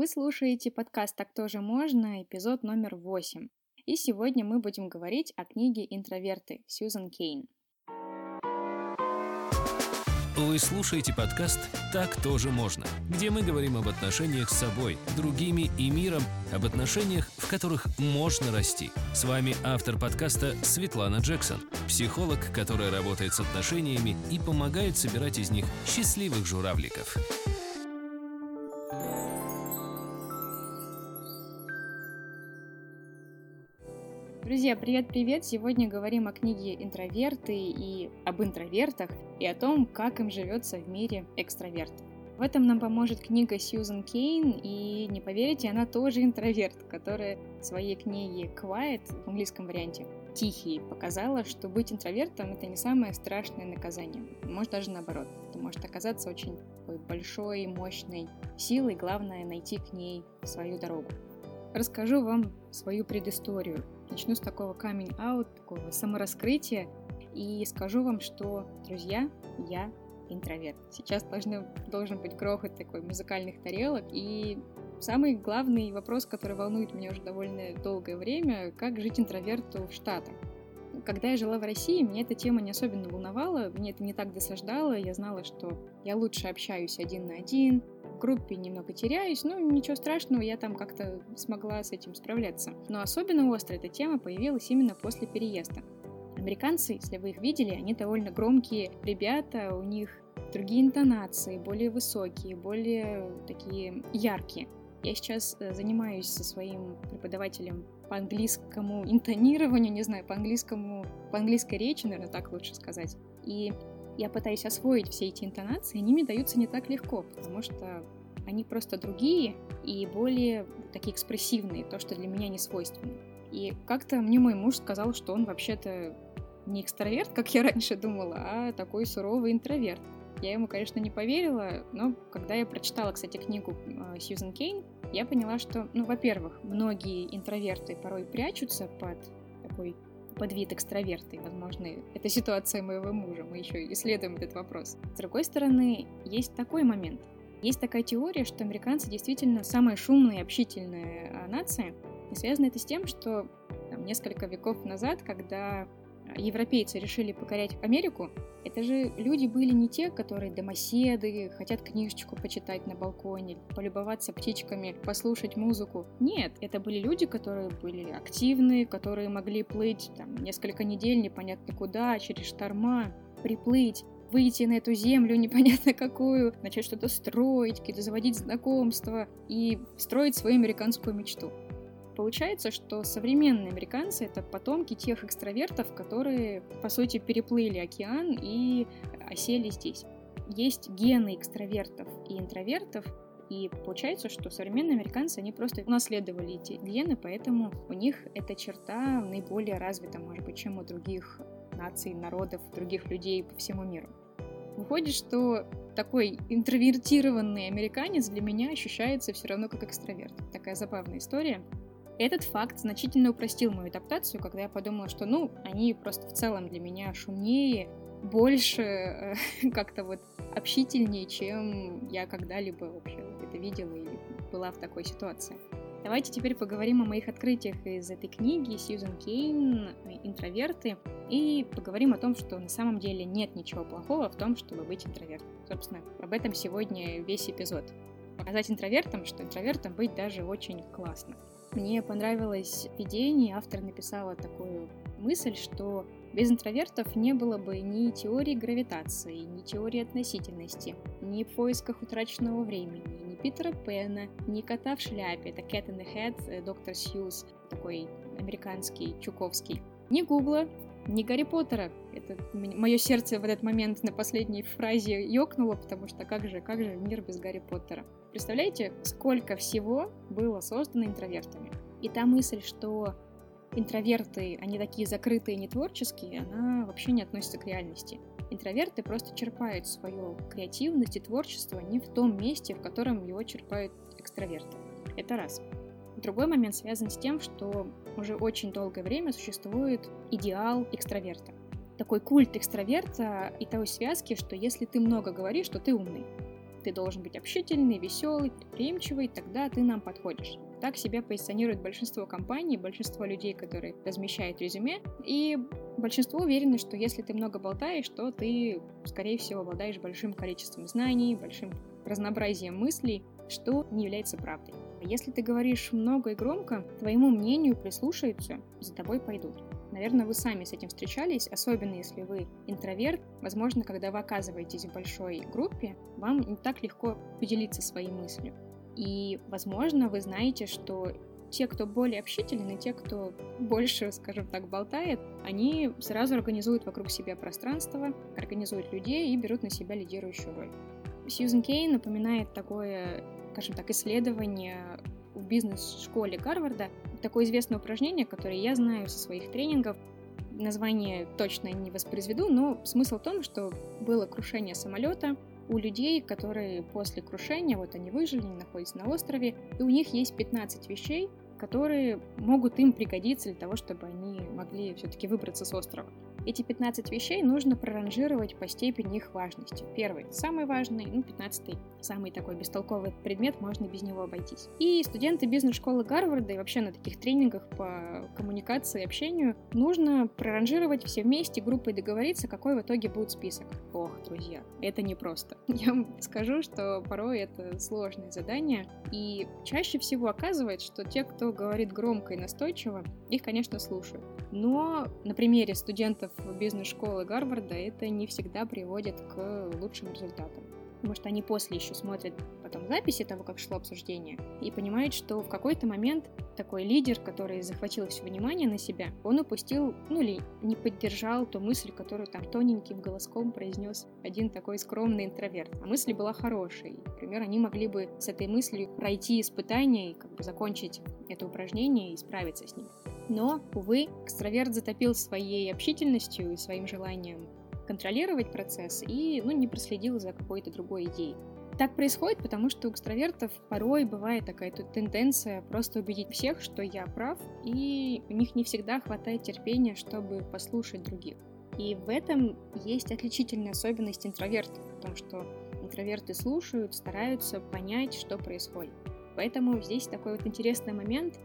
Вы слушаете подкаст «Так тоже можно», эпизод номер 8. И сегодня мы будем говорить о книге «Интроверты» Сьюзан Кейн. Вы слушаете подкаст «Так тоже можно», где мы говорим об отношениях с собой, другими и миром, об отношениях, в которых можно расти. С вами автор подкаста Светлана Джексон, психолог, которая работает с отношениями и помогает собирать из них счастливых журавликов. Друзья, привет-привет! Сегодня говорим о книге «Интроверты» и об интровертах, и о том, как им живется в мире экстравертов. В этом нам поможет книга Сьюзен Кейн, и не поверите, она тоже интроверт, которая в своей книге «Quiet» в английском варианте «Тихий» показала, что быть интровертом — это не самое страшное наказание. Может, даже наоборот. Это может оказаться очень такой большой, мощной силой, главное — найти к ней свою дорогу. Расскажу вам свою предысторию. Начну с такого coming-out, такого самораскрытия, и скажу вам, что, друзья, я интроверт. Сейчас должны, должен быть грохот такой музыкальных тарелок, и самый главный вопрос, который волнует меня уже довольно долгое время, как жить интроверту в Штатах. Когда я жила в России, меня эта тема не особенно волновала, мне это не так досаждало, я знала, что я лучше общаюсь один на один, группе немного теряюсь, но ничего страшного, я там как-то смогла с этим справляться. Но особенно остро эта тема появилась именно после переезда. Американцы, если вы их видели, они довольно громкие ребята, у них другие интонации, более высокие, более такие яркие. Я сейчас э, занимаюсь со своим преподавателем по английскому интонированию, не знаю, по английскому, по английской речи, наверное, так лучше сказать. И я пытаюсь освоить все эти интонации, они мне даются не так легко, потому что они просто другие и более такие экспрессивные, то, что для меня не свойственно. И как-то мне мой муж сказал, что он вообще-то не экстраверт, как я раньше думала, а такой суровый интроверт. Я ему, конечно, не поверила, но когда я прочитала, кстати, книгу э, Сьюзен Кейн, я поняла, что, ну, во-первых, многие интроверты порой прячутся под такой под вид экстраверта, и, возможно, это ситуация моего мужа, мы еще исследуем этот вопрос. С другой стороны, есть такой момент. Есть такая теория, что американцы действительно самая шумная и общительная а, нация, и связано это с тем, что там, несколько веков назад, когда европейцы решили покорять Америку, это же люди были не те, которые домоседы, хотят книжечку почитать на балконе, полюбоваться птичками, послушать музыку. Нет, это были люди, которые были активны, которые могли плыть там, несколько недель непонятно куда, через шторма, приплыть выйти на эту землю непонятно какую, начать что-то строить, какие-то заводить знакомства и строить свою американскую мечту. Получается, что современные американцы — это потомки тех экстравертов, которые, по сути, переплыли океан и осели здесь. Есть гены экстравертов и интровертов, и получается, что современные американцы, они просто унаследовали эти гены, поэтому у них эта черта наиболее развита, может быть, чем у других наций, народов, других людей по всему миру. Выходит, что такой интровертированный американец для меня ощущается все равно как экстраверт. Такая забавная история. Этот факт значительно упростил мою адаптацию, когда я подумала, что, ну, они просто в целом для меня шумнее, больше э, как-то вот общительнее, чем я когда-либо вообще это видела или была в такой ситуации. Давайте теперь поговорим о моих открытиях из этой книги Сьюзен Кейн «Интроверты» и поговорим о том, что на самом деле нет ничего плохого в том, чтобы быть интровертом. Собственно, об этом сегодня весь эпизод. Показать интровертам, что интровертом быть даже очень классно. Мне понравилось видение, автор написала такую мысль, что без интровертов не было бы ни теории гравитации, ни теории относительности, ни в поисках утраченного времени, ни Питера Пэна, ни кота в шляпе, это Cat in the Head, э, доктор Сьюз, такой американский, чуковский, ни Гугла, ни Гарри Поттера. Это мое сердце в этот момент на последней фразе ёкнуло, потому что как же, как же мир без Гарри Поттера. Представляете, сколько всего было создано интровертами? И та мысль, что интроверты, они такие закрытые и нетворческие, она вообще не относится к реальности. Интроверты просто черпают свою креативность и творчество не в том месте, в котором его черпают экстраверты. Это раз. Другой момент связан с тем, что уже очень долгое время существует идеал экстраверта. Такой культ экстраверта и той связки, что если ты много говоришь, то ты умный. Ты должен быть общительный, веселый, предприимчивый, тогда ты нам подходишь. Так себя позиционирует большинство компаний, большинство людей, которые размещают резюме, и большинство уверены, что если ты много болтаешь, то ты, скорее всего, обладаешь большим количеством знаний, большим разнообразием мыслей, что не является правдой. Если ты говоришь много и громко, твоему мнению прислушаются, за тобой пойдут. Наверное, вы сами с этим встречались, особенно если вы интроверт. Возможно, когда вы оказываетесь в большой группе, вам не так легко поделиться своей мыслью. И, возможно, вы знаете, что те, кто более общительны, те, кто больше, скажем так, болтает, они сразу организуют вокруг себя пространство, организуют людей и берут на себя лидирующую роль. Сьюзен Кей напоминает такое, скажем так, исследование в бизнес-школе Гарварда, такое известное упражнение, которое я знаю со своих тренингов. Название точно не воспроизведу, но смысл в том, что было крушение самолета у людей, которые после крушения, вот они выжили, они находятся на острове, и у них есть 15 вещей, которые могут им пригодиться для того, чтобы они могли все-таки выбраться с острова. Эти 15 вещей нужно проранжировать по степени их важности. Первый – самый важный, ну, 15 самый такой бестолковый предмет, можно без него обойтись. И студенты бизнес-школы Гарварда и вообще на таких тренингах по коммуникации и общению нужно проранжировать все вместе, группой договориться, какой в итоге будет список. Ох, друзья, это непросто. Я вам скажу, что порой это сложное задание, и чаще всего оказывается, что те, кто говорит громко и настойчиво, их, конечно, слушают. Но на примере студентов бизнес-школы Гарварда это не всегда приводит к лучшим результатам потому что они после еще смотрят потом записи того, как шло обсуждение, и понимают, что в какой-то момент такой лидер, который захватил все внимание на себя, он упустил, ну или не поддержал ту мысль, которую там тоненьким голоском произнес один такой скромный интроверт. А мысль была хорошей. Например, они могли бы с этой мыслью пройти испытание и как бы закончить это упражнение и справиться с ним. Но, увы, экстраверт затопил своей общительностью и своим желанием контролировать процесс и ну, не проследил за какой-то другой идеей. Так происходит, потому что у экстравертов порой бывает такая тенденция просто убедить всех, что я прав, и у них не всегда хватает терпения, чтобы послушать других. И в этом есть отличительная особенность интровертов, в том, что интроверты слушают, стараются понять, что происходит. Поэтому здесь такой вот интересный момент,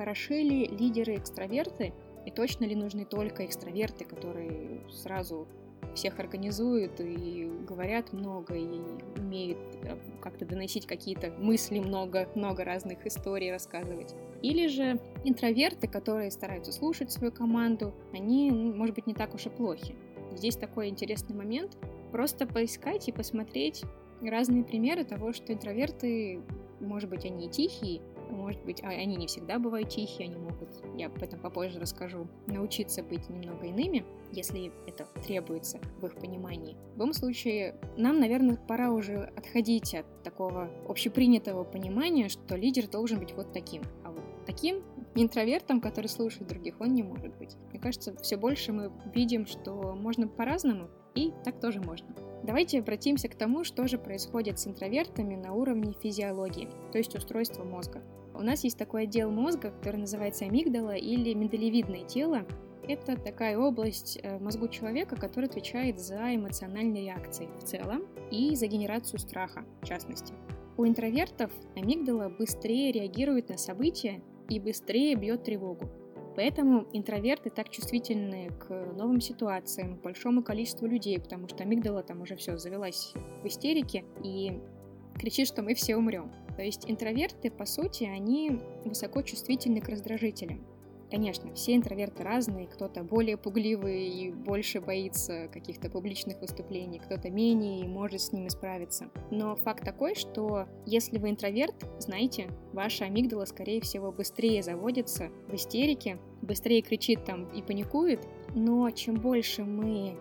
хороши ли лидеры экстраверты, и точно ли нужны только экстраверты, которые сразу всех организуют и говорят много, и умеют э, как-то доносить какие-то мысли много, много разных историй рассказывать. Или же интроверты, которые стараются слушать свою команду, они, может быть, не так уж и плохи. Здесь такой интересный момент. Просто поискать и посмотреть разные примеры того, что интроверты, может быть, они и тихие, может быть, а они не всегда бывают тихие, они могут, я об этом попозже расскажу, научиться быть немного иными, если это требуется в их понимании. В любом случае, нам, наверное, пора уже отходить от такого общепринятого понимания, что лидер должен быть вот таким, а вот таким интровертом, который слушает других, он не может быть. Мне кажется, все больше мы видим, что можно по-разному, и так тоже можно. Давайте обратимся к тому, что же происходит с интровертами на уровне физиологии, то есть устройства мозга. У нас есть такой отдел мозга, который называется амигдала или миндалевидное тело. Это такая область э, мозгу человека, которая отвечает за эмоциональные реакции в целом и за генерацию страха, в частности. У интровертов амигдала быстрее реагирует на события и быстрее бьет тревогу. Поэтому интроверты так чувствительны к новым ситуациям, большому количеству людей, потому что амигдала там уже все завелась в истерике и кричит, что мы все умрем. То есть интроверты, по сути, они высоко чувствительны к раздражителям. Конечно, все интроверты разные, кто-то более пугливый и больше боится каких-то публичных выступлений, кто-то менее и может с ними справиться. Но факт такой, что если вы интроверт, знаете, ваша амигдала, скорее всего, быстрее заводится в истерике, быстрее кричит там и паникует, но чем больше мы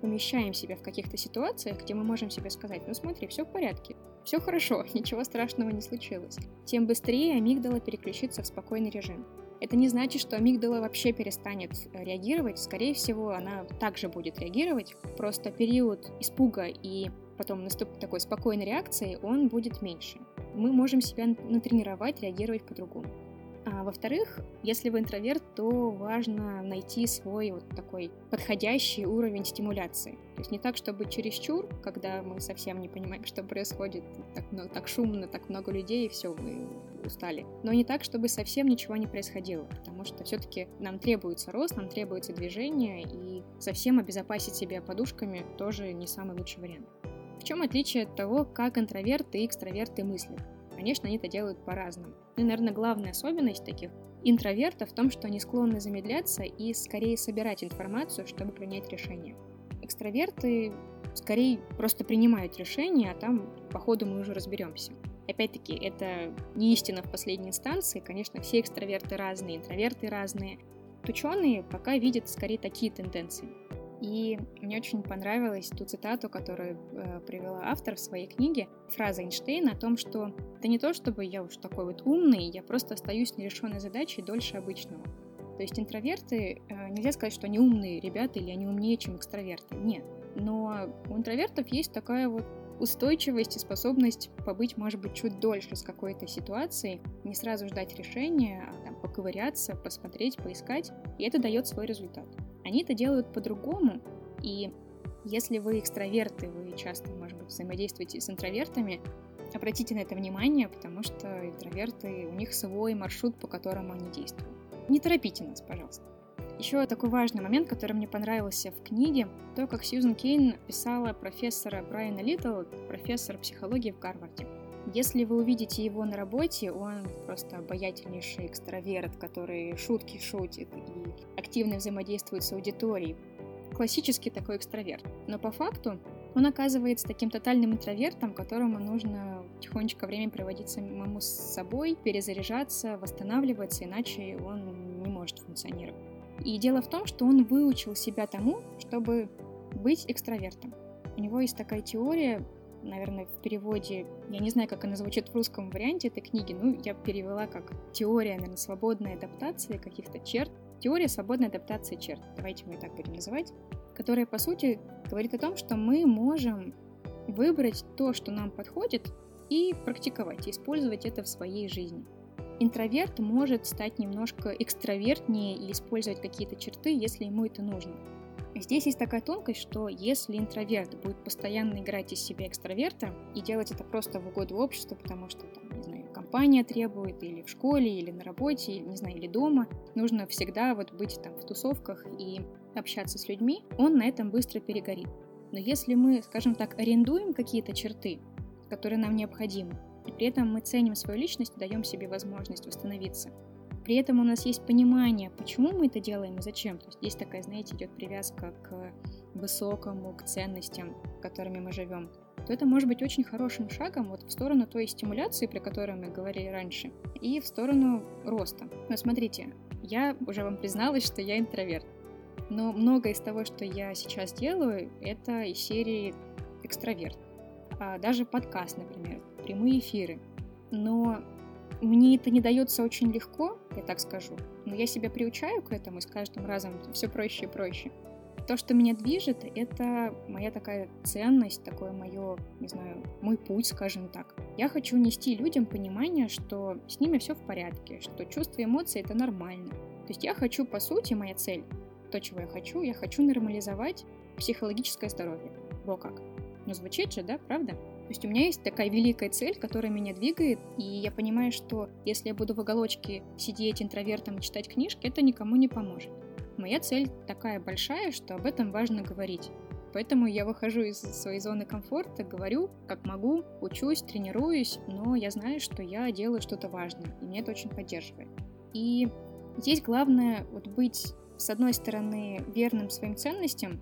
помещаем себя в каких-то ситуациях, где мы можем себе сказать, ну смотри, все в порядке, все хорошо, ничего страшного не случилось, тем быстрее амигдала переключится в спокойный режим. Это не значит, что амигдала вообще перестанет реагировать, скорее всего, она также будет реагировать, просто период испуга и потом наступит такой спокойной реакции, он будет меньше. Мы можем себя натренировать реагировать по-другому. А во-вторых, если вы интроверт, то важно найти свой вот такой подходящий уровень стимуляции. То есть не так, чтобы чересчур, когда мы совсем не понимаем, что происходит, так, ну, так шумно, так много людей, и все, мы устали. Но не так, чтобы совсем ничего не происходило, потому что все-таки нам требуется рост, нам требуется движение, и совсем обезопасить себя подушками тоже не самый лучший вариант. В чем отличие от того, как интроверты и экстраверты мыслят? Конечно, они это делают по-разному. И, наверное, главная особенность таких интровертов в том, что они склонны замедляться и скорее собирать информацию, чтобы принять решение. Экстраверты скорее просто принимают решения, а там по ходу мы уже разберемся. Опять-таки, это не истина в последней инстанции. Конечно, все экстраверты разные, интроверты разные. Ученые пока видят скорее такие тенденции. И мне очень понравилась ту цитату, которую э, привела автор в своей книге, фраза Эйнштейна о том, что это не то, чтобы я уж такой вот умный, я просто остаюсь нерешенной задачей дольше обычного. То есть интроверты, э, нельзя сказать, что они умные ребята или они умнее, чем экстраверты. Нет. Но у интровертов есть такая вот устойчивость и способность побыть, может быть, чуть дольше с какой-то ситуацией, не сразу ждать решения, а там, поковыряться, посмотреть, поискать, и это дает свой результат. Они это делают по-другому, и если вы экстраверты, вы часто, может быть, взаимодействуете с интровертами, обратите на это внимание, потому что интроверты, у них свой маршрут, по которому они действуют. Не торопите нас, пожалуйста. Еще такой важный момент, который мне понравился в книге, то, как Сьюзен Кейн писала профессора Брайана Литтл, профессор психологии в Гарварде. Если вы увидите его на работе, он просто обаятельнейший экстраверт, который шутки шутит активно взаимодействует с аудиторией. Классический такой экстраверт. Но по факту он оказывается таким тотальным интровертом, которому нужно тихонечко время проводить самому с собой, перезаряжаться, восстанавливаться, иначе он не может функционировать. И дело в том, что он выучил себя тому, чтобы быть экстравертом. У него есть такая теория, наверное, в переводе, я не знаю, как она звучит в русском варианте этой книги, ну, я перевела как теория, наверное, свободной адаптации каких-то черт, теория свободной адаптации черт, давайте мы так будем называть, которая, по сути, говорит о том, что мы можем выбрать то, что нам подходит, и практиковать, использовать это в своей жизни. Интроверт может стать немножко экстравертнее и использовать какие-то черты, если ему это нужно. Здесь есть такая тонкость, что если интроверт будет постоянно играть из себя экстраверта и делать это просто в угоду обществу, потому что, там, компания требует, или в школе, или на работе, не знаю, или дома, нужно всегда вот быть там в тусовках и общаться с людьми, он на этом быстро перегорит. Но если мы, скажем так, арендуем какие-то черты, которые нам необходимы, и при этом мы ценим свою личность даем себе возможность восстановиться, при этом у нас есть понимание, почему мы это делаем и зачем. То есть здесь такая, знаете, идет привязка к высокому, к ценностям, которыми мы живем то это может быть очень хорошим шагом вот в сторону той стимуляции, про которую мы говорили раньше, и в сторону роста. Но смотрите, я уже вам призналась, что я интроверт. Но многое из того, что я сейчас делаю, это из серии экстраверт. А даже подкаст, например, прямые эфиры. Но мне это не дается очень легко, я так скажу, но я себя приучаю к этому, и с каждым разом все проще и проще. То, что меня движет, это моя такая ценность, такое мое, не знаю, мой путь, скажем так. Я хочу нести людям понимание, что с ними все в порядке, что чувства и эмоции это нормально. То есть я хочу, по сути, моя цель, то, чего я хочу, я хочу нормализовать психологическое здоровье. Во как. Ну, звучит же, да, правда? То есть у меня есть такая великая цель, которая меня двигает, и я понимаю, что если я буду в уголочке сидеть интровертом и читать книжки, это никому не поможет. Моя цель такая большая, что об этом важно говорить. Поэтому я выхожу из своей зоны комфорта, говорю, как могу, учусь, тренируюсь, но я знаю, что я делаю что-то важное, и меня это очень поддерживает. И здесь главное вот быть, с одной стороны, верным своим ценностям,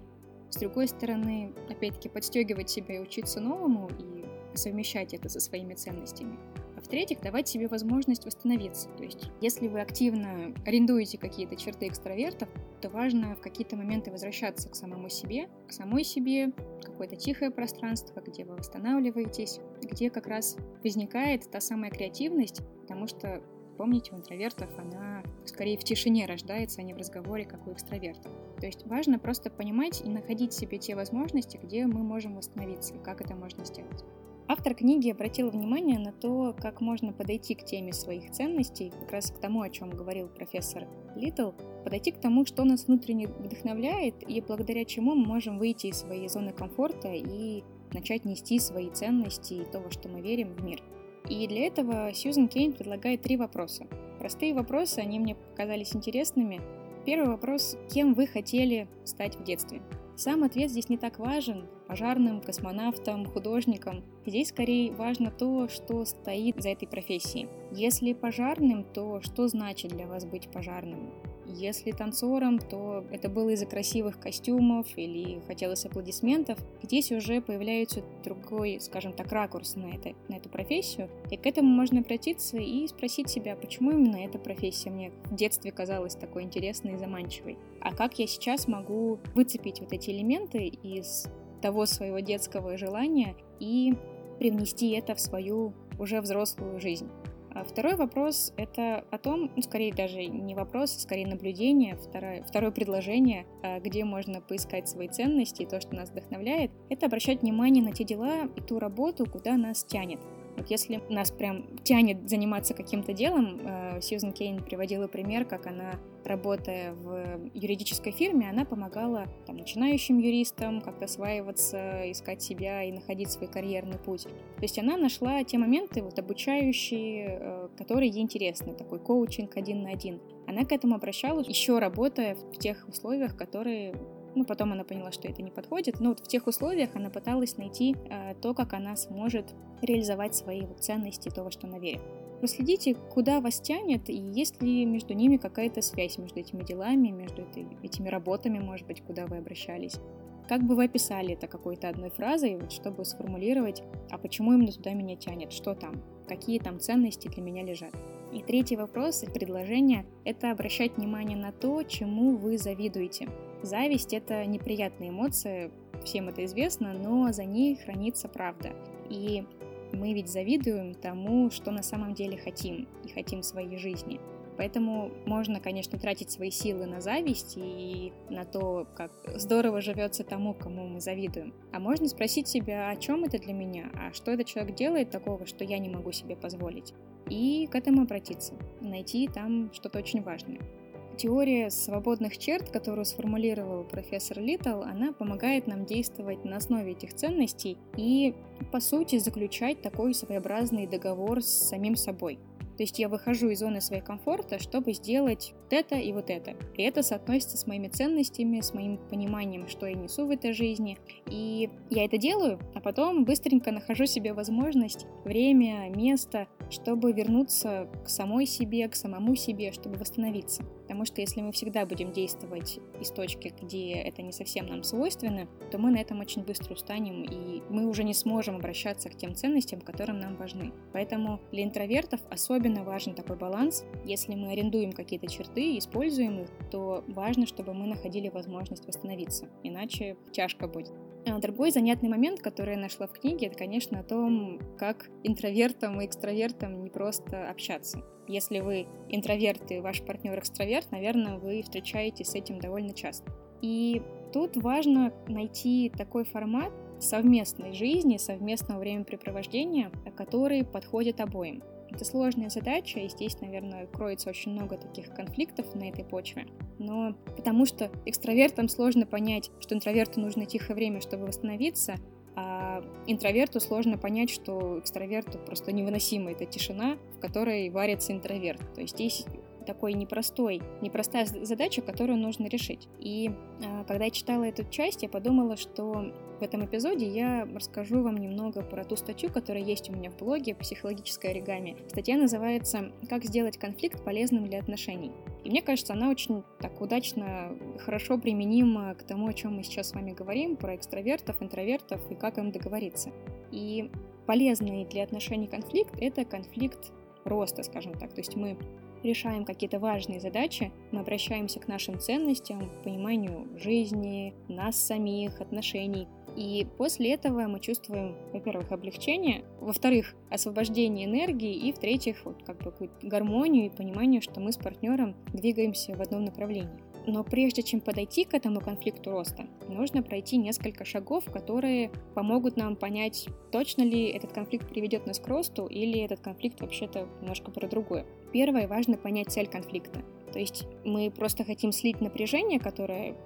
с другой стороны, опять-таки, подстегивать себя и учиться новому, и совмещать это со своими ценностями. А в-третьих, давать себе возможность восстановиться. То есть, если вы активно арендуете какие-то черты экстравертов, то важно в какие-то моменты возвращаться к самому себе, к самой себе, какое-то тихое пространство, где вы восстанавливаетесь, где как раз возникает та самая креативность, потому что помните, у интровертов она скорее в тишине рождается, а не в разговоре, как у экстравертов. То есть важно просто понимать и находить себе те возможности, где мы можем восстановиться, и как это можно сделать. Автор книги обратил внимание на то, как можно подойти к теме своих ценностей, как раз к тому, о чем говорил профессор Литл, подойти к тому, что нас внутренне вдохновляет и благодаря чему мы можем выйти из своей зоны комфорта и начать нести свои ценности и то, во что мы верим, в мир. И для этого Сьюзен Кейн предлагает три вопроса. Простые вопросы, они мне показались интересными. Первый вопрос – кем вы хотели стать в детстве? Сам ответ здесь не так важен. Пожарным, космонавтом, художником. Здесь скорее важно то, что стоит за этой профессией. Если пожарным, то что значит для вас быть пожарным? Если танцором, то это было из-за красивых костюмов или хотелось аплодисментов. Здесь уже появляется другой, скажем так, ракурс на, это, на эту профессию. И к этому можно обратиться и спросить себя, почему именно эта профессия мне в детстве казалась такой интересной и заманчивой. А как я сейчас могу выцепить вот эти элементы из того своего детского желания и привнести это в свою уже взрослую жизнь. А второй вопрос — это о том, ну, скорее даже не вопрос, а скорее наблюдение, второе, второе предложение, а, где можно поискать свои ценности и то, что нас вдохновляет, это обращать внимание на те дела и ту работу, куда нас тянет. Вот если нас прям тянет заниматься каким-то делом, э, Сьюзен Кейн приводила пример, как она, работая в юридической фирме, она помогала там, начинающим юристам как-то осваиваться, искать себя и находить свой карьерный путь. То есть она нашла те моменты вот, обучающие, э, которые ей интересны, такой коучинг один на один. Она к этому обращалась, еще работая в тех условиях, которые ну, потом она поняла, что это не подходит, но вот в тех условиях она пыталась найти э, то, как она сможет реализовать свои вот ценности, то, во что она верит. Проследите, куда вас тянет, и есть ли между ними какая-то связь между этими делами, между этой, этими работами, может быть, куда вы обращались. Как бы вы описали это какой-то одной фразой, вот, чтобы сформулировать, а почему именно туда меня тянет, что там, какие там ценности для меня лежат. И третий вопрос, предложение – это обращать внимание на то, чему вы завидуете. Зависть – это неприятная эмоция, всем это известно, но за ней хранится правда. И мы ведь завидуем тому, что на самом деле хотим, и хотим своей жизни. Поэтому можно, конечно, тратить свои силы на зависть и на то, как здорово живется тому, кому мы завидуем. А можно спросить себя, о чем это для меня, а что этот человек делает такого, что я не могу себе позволить. И к этому обратиться, найти там что-то очень важное. Теория свободных черт, которую сформулировал профессор Литтл, она помогает нам действовать на основе этих ценностей и, по сути, заключать такой своеобразный договор с самим собой. То есть я выхожу из зоны своего комфорта, чтобы сделать вот это и вот это. И это соотносится с моими ценностями, с моим пониманием, что я несу в этой жизни. И я это делаю, а потом быстренько нахожу себе возможность, время, место, чтобы вернуться к самой себе, к самому себе, чтобы восстановиться. Потому что если мы всегда будем действовать из точки, где это не совсем нам свойственно, то мы на этом очень быстро устанем, и мы уже не сможем обращаться к тем ценностям, которым нам важны. Поэтому для интровертов особенно важен такой баланс. Если мы арендуем какие-то черты и используем их, то важно, чтобы мы находили возможность восстановиться, иначе тяжко будет. А другой занятный момент, который я нашла в книге, это, конечно, о том, как интровертам и экстравертам не просто общаться. Если вы интроверт и ваш партнер экстраверт, наверное, вы встречаетесь с этим довольно часто. И тут важно найти такой формат совместной жизни, совместного времяпрепровождения, который подходит обоим. Это сложная задача, и здесь, наверное, кроется очень много таких конфликтов на этой почве. Но потому что экстравертам сложно понять, что интроверту нужно тихое время, чтобы восстановиться, а интроверту сложно понять, что экстраверту просто невыносима эта тишина, в которой варится интроверт. То есть здесь такой непростой, непростая задача, которую нужно решить. И э, когда я читала эту часть, я подумала, что в этом эпизоде я расскажу вам немного про ту статью, которая есть у меня в блоге «Психологическое оригами». Статья называется «Как сделать конфликт полезным для отношений». И мне кажется, она очень так удачно, хорошо применима к тому, о чем мы сейчас с вами говорим, про экстравертов, интровертов и как им договориться. И полезный для отношений конфликт — это конфликт роста, скажем так. То есть мы решаем какие-то важные задачи, мы обращаемся к нашим ценностям, пониманию жизни, нас самих, отношений. И после этого мы чувствуем, во-первых, облегчение, во-вторых, освобождение энергии, и в-третьих, вот как бы какую-то гармонию и понимание, что мы с партнером двигаемся в одном направлении. Но прежде чем подойти к этому конфликту роста, нужно пройти несколько шагов, которые помогут нам понять, точно ли этот конфликт приведет нас к росту или этот конфликт вообще-то немножко про другое. Первое, важно понять цель конфликта. То есть мы просто хотим слить напряжение, которое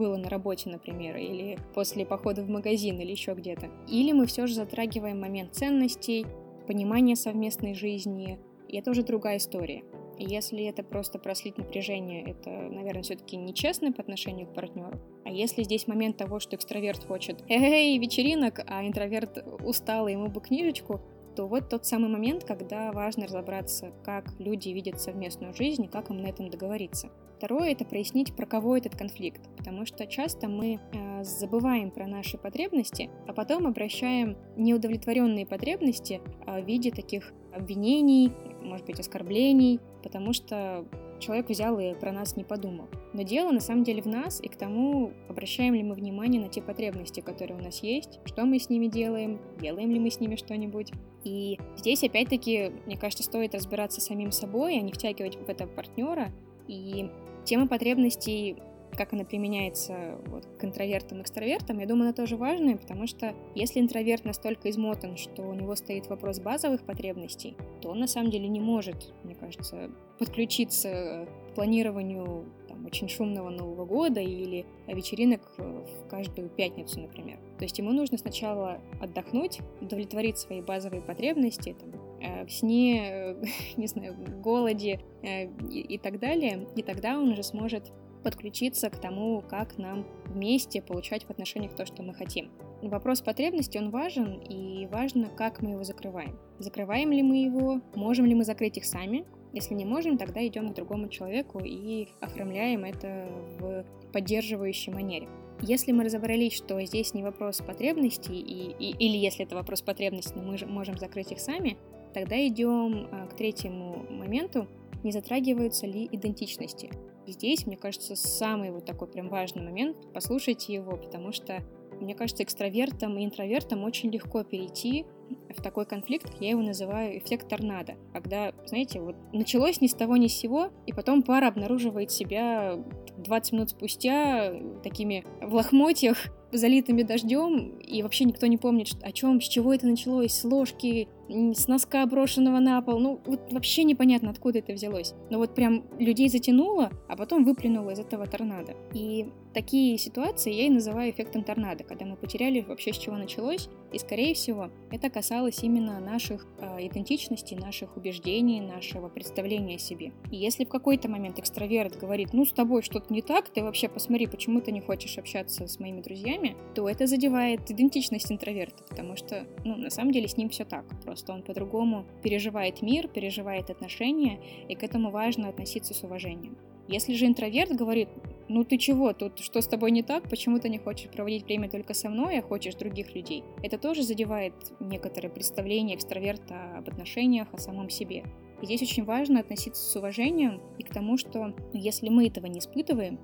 было на работе, например, или после похода в магазин или еще где-то. Или мы все же затрагиваем момент ценностей, понимания совместной жизни, и это уже другая история. Если это просто прослить напряжение, это, наверное, все-таки нечестно по отношению к партнеру. А если здесь момент того, что экстраверт хочет «Эй, вечеринок», а интроверт устал, ему бы книжечку, то вот тот самый момент, когда важно разобраться, как люди видят совместную жизнь и как им на этом договориться. Второе — это прояснить, про кого этот конфликт, потому что часто мы э, забываем про наши потребности, а потом обращаем неудовлетворенные потребности э, в виде таких обвинений, может быть, оскорблений, потому что человек взял и про нас не подумал. Но дело на самом деле в нас и к тому, обращаем ли мы внимание на те потребности, которые у нас есть, что мы с ними делаем, делаем ли мы с ними что-нибудь. И здесь, опять-таки, мне кажется, стоит разбираться самим собой, а не втягивать в это партнера. И тема потребностей как она применяется вот, к интровертам и экстравертам, я думаю, она тоже важная, потому что если интроверт настолько измотан, что у него стоит вопрос базовых потребностей, то он на самом деле не может, мне кажется, подключиться к планированию там, очень шумного Нового года или вечеринок в каждую пятницу, например. То есть ему нужно сначала отдохнуть, удовлетворить свои базовые потребности, там, э, в сне, э, не знаю, голоде э, и так далее, и тогда он уже сможет подключиться к тому, как нам вместе получать в отношениях то, что мы хотим. Вопрос потребности, он важен, и важно, как мы его закрываем. Закрываем ли мы его, можем ли мы закрыть их сами, если не можем, тогда идем к другому человеку и оформляем это в поддерживающей манере. Если мы разобрались, что здесь не вопрос потребностей, и, и, или если это вопрос потребностей, но мы же можем закрыть их сами, тогда идем а, к третьему моменту, не затрагиваются ли идентичности. Здесь, мне кажется, самый вот такой прям важный момент, послушайте его, потому что, мне кажется, экстравертам и интровертам очень легко перейти в такой конфликт, я его называю эффект торнадо, когда, знаете, вот началось ни с того ни с сего, и потом пара обнаруживает себя 20 минут спустя такими в лохмотьях, залитыми дождем, и вообще никто не помнит, о чем, с чего это началось, с ложки, с носка брошенного на пол, ну вот вообще непонятно, откуда это взялось. Но вот прям людей затянуло, а потом выплюнуло из этого торнадо. И такие ситуации я и называю эффектом торнадо, когда мы потеряли вообще с чего началось, и скорее всего это касалось именно наших э, идентичностей, наших убеждений, нашего представления о себе. И если в какой-то момент экстраверт говорит, ну с тобой что-то не так, ты вообще посмотри, почему ты не хочешь общаться с моими друзьями, то это задевает идентичность интроверта, потому что, ну, на самом деле с ним все так, просто он по-другому переживает мир, переживает отношения, и к этому важно относиться с уважением. Если же интроверт говорит, ну ты чего, тут что с тобой не так, почему ты не хочешь проводить время только со мной, а хочешь других людей, это тоже задевает некоторые представления экстраверта об отношениях, о самом себе. И здесь очень важно относиться с уважением и к тому, что если мы этого не испытываем,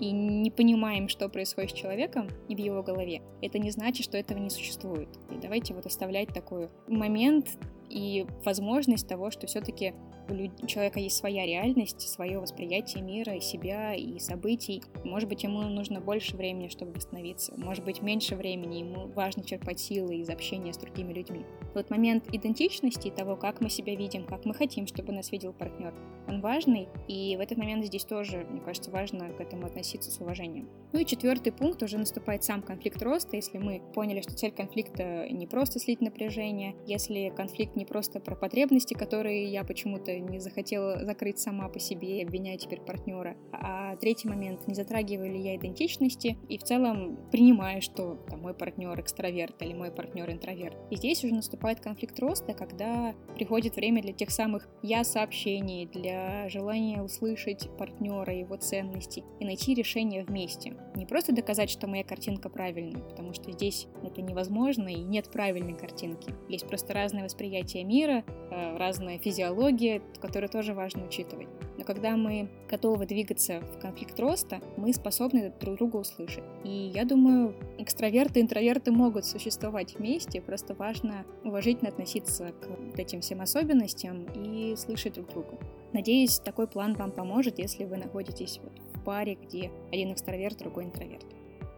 и не понимаем, что происходит с человеком и в его голове, это не значит, что этого не существует. И давайте вот оставлять такой момент и возможность того, что все-таки у человека есть своя реальность, свое восприятие мира и себя, и событий. Может быть, ему нужно больше времени, чтобы восстановиться. Может быть, меньше времени, ему важно черпать силы из общения с другими людьми. Вот момент идентичности, того, как мы себя видим, как мы хотим, чтобы нас видел партнер, он важный, и в этот момент здесь тоже, мне кажется, важно к этому относиться с уважением. Ну и четвертый пункт уже наступает сам конфликт роста, если мы поняли, что цель конфликта не просто слить напряжение, если конфликт не просто про потребности, которые я почему-то не захотела закрыть сама по себе и обвиняю теперь партнера. А третий момент, не затрагиваю ли я идентичности и в целом принимаю, что там, мой партнер экстраверт или мой партнер интроверт. И здесь уже наступает конфликт роста, когда приходит время для тех самых я-сообщений, для желания услышать партнера, его ценности и найти решение вместе. Не просто доказать, что моя картинка правильная, потому что здесь это невозможно и нет правильной картинки. Есть просто разное восприятие мира, э, разная физиология, которые тоже важно учитывать. Но когда мы готовы двигаться в конфликт роста, мы способны друг друга услышать. И я думаю, экстраверты и интроверты могут существовать вместе, просто важно уважительно относиться к этим всем особенностям и слышать друг друга. Надеюсь, такой план вам поможет, если вы находитесь вот паре, где один экстраверт, другой интроверт.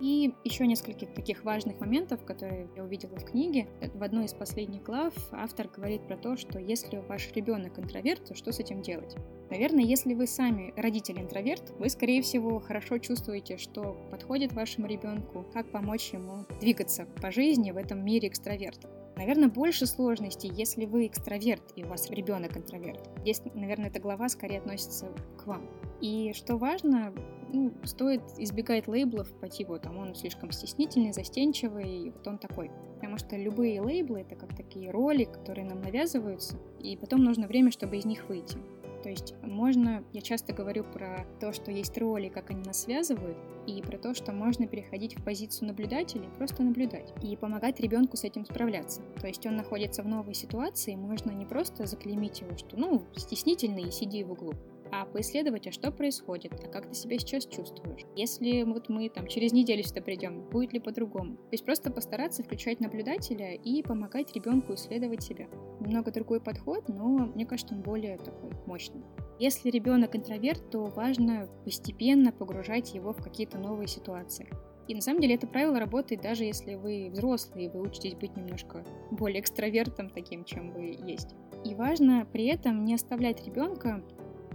И еще несколько таких важных моментов, которые я увидела в книге. В одной из последних глав автор говорит про то, что если ваш ребенок интроверт, то что с этим делать? Наверное, если вы сами родитель интроверт, вы, скорее всего, хорошо чувствуете, что подходит вашему ребенку, как помочь ему двигаться по жизни в этом мире экстраверта. Наверное, больше сложностей, если вы экстраверт и у вас ребенок интроверт. Здесь, наверное, эта глава скорее относится к вам. И что важно, ну, стоит избегать лейблов по типу, там, он слишком стеснительный, застенчивый, и вот он такой. Потому что любые лейблы — это как такие роли, которые нам навязываются, и потом нужно время, чтобы из них выйти. То есть можно, я часто говорю про то, что есть роли, как они нас связывают, и про то, что можно переходить в позицию наблюдателя, просто наблюдать и помогать ребенку с этим справляться. То есть он находится в новой ситуации, можно не просто заклеймить его, что ну, стеснительный и сиди в углу, а поисследовать, а что происходит, а как ты себя сейчас чувствуешь. Если вот мы там через неделю сюда придем, будет ли по-другому. То есть просто постараться включать наблюдателя и помогать ребенку исследовать себя. Немного другой подход, но мне кажется, он более такой мощный. Если ребенок интроверт, то важно постепенно погружать его в какие-то новые ситуации. И на самом деле это правило работает даже если вы взрослый, и вы учитесь быть немножко более экстравертом таким, чем вы есть. И важно при этом не оставлять ребенка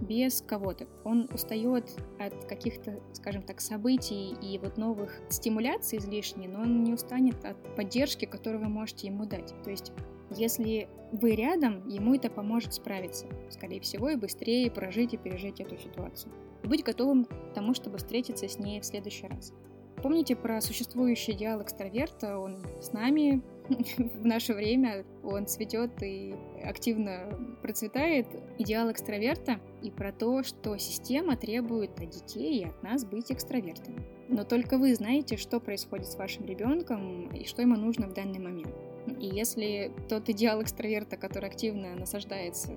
без кого-то. Он устает от каких-то, скажем так, событий и вот новых стимуляций излишне, но он не устанет от поддержки, которую вы можете ему дать. То есть если вы рядом, ему это поможет справиться, скорее всего, и быстрее прожить и пережить эту ситуацию. И быть готовым к тому, чтобы встретиться с ней в следующий раз. Помните про существующий идеал экстраверта? Он с нами в наше время, он цветет и активно процветает. Идеал экстраверта и про то, что система требует от детей и от нас быть экстравертами. Но только вы знаете, что происходит с вашим ребенком и что ему нужно в данный момент. И если тот идеал экстраверта, который активно насаждается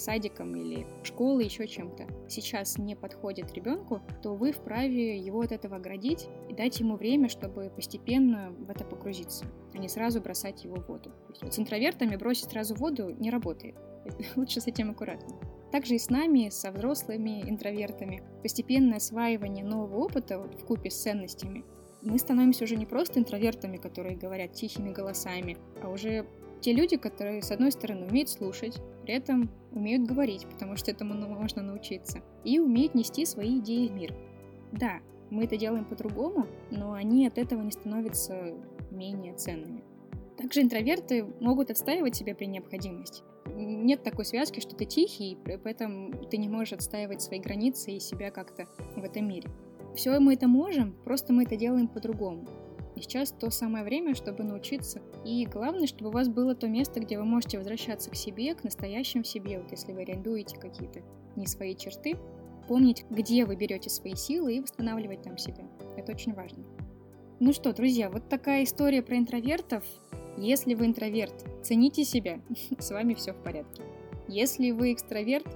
садиком, или школой, еще чем-то, сейчас не подходит ребенку, то вы вправе его от этого оградить и дать ему время, чтобы постепенно в это погрузиться, а не сразу бросать его в воду. Есть с интровертами бросить сразу в воду не работает. Лучше с этим аккуратно. Также и с нами, со взрослыми интровертами, постепенное осваивание нового опыта вот, в купе с ценностями мы становимся уже не просто интровертами, которые говорят тихими голосами, а уже те люди, которые, с одной стороны, умеют слушать, при этом умеют говорить, потому что этому можно научиться, и умеют нести свои идеи в мир. Да, мы это делаем по-другому, но они от этого не становятся менее ценными. Также интроверты могут отстаивать себя при необходимости. Нет такой связки, что ты тихий, и поэтому ты не можешь отстаивать свои границы и себя как-то в этом мире. Все мы это можем, просто мы это делаем по-другому. И сейчас то самое время, чтобы научиться. И главное, чтобы у вас было то место, где вы можете возвращаться к себе, к настоящему себе, вот если вы арендуете какие-то не свои черты, помнить, где вы берете свои силы и восстанавливать там себя. Это очень важно. Ну что, друзья, вот такая история про интровертов. Если вы интроверт, цените себя, с вами все в порядке. Если вы экстраверт,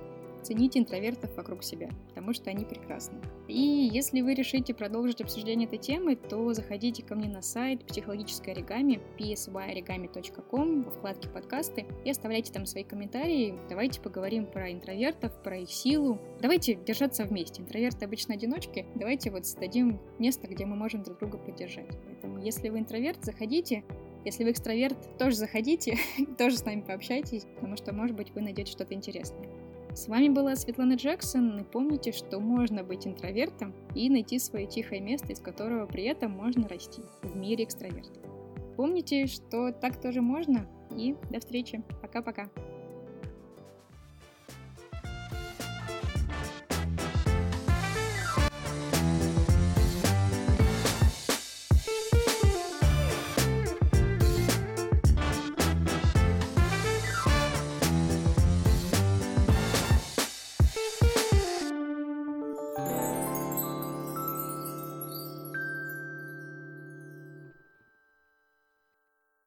цените интровертов вокруг себя, потому что они прекрасны. И если вы решите продолжить обсуждение этой темы, то заходите ко мне на сайт психологической оригами psyorigami.com во вкладке подкасты и оставляйте там свои комментарии. Давайте поговорим про интровертов, про их силу. Давайте держаться вместе. Интроверты обычно одиночки. Давайте вот создадим место, где мы можем друг друга поддержать. Поэтому если вы интроверт, заходите, если вы экстраверт, тоже заходите, тоже с нами пообщайтесь, потому что, может быть, вы найдете что-то интересное. С вами была Светлана Джексон, и помните, что можно быть интровертом и найти свое тихое место, из которого при этом можно расти в мире экстравертов. Помните, что так тоже можно, и до встречи. Пока-пока.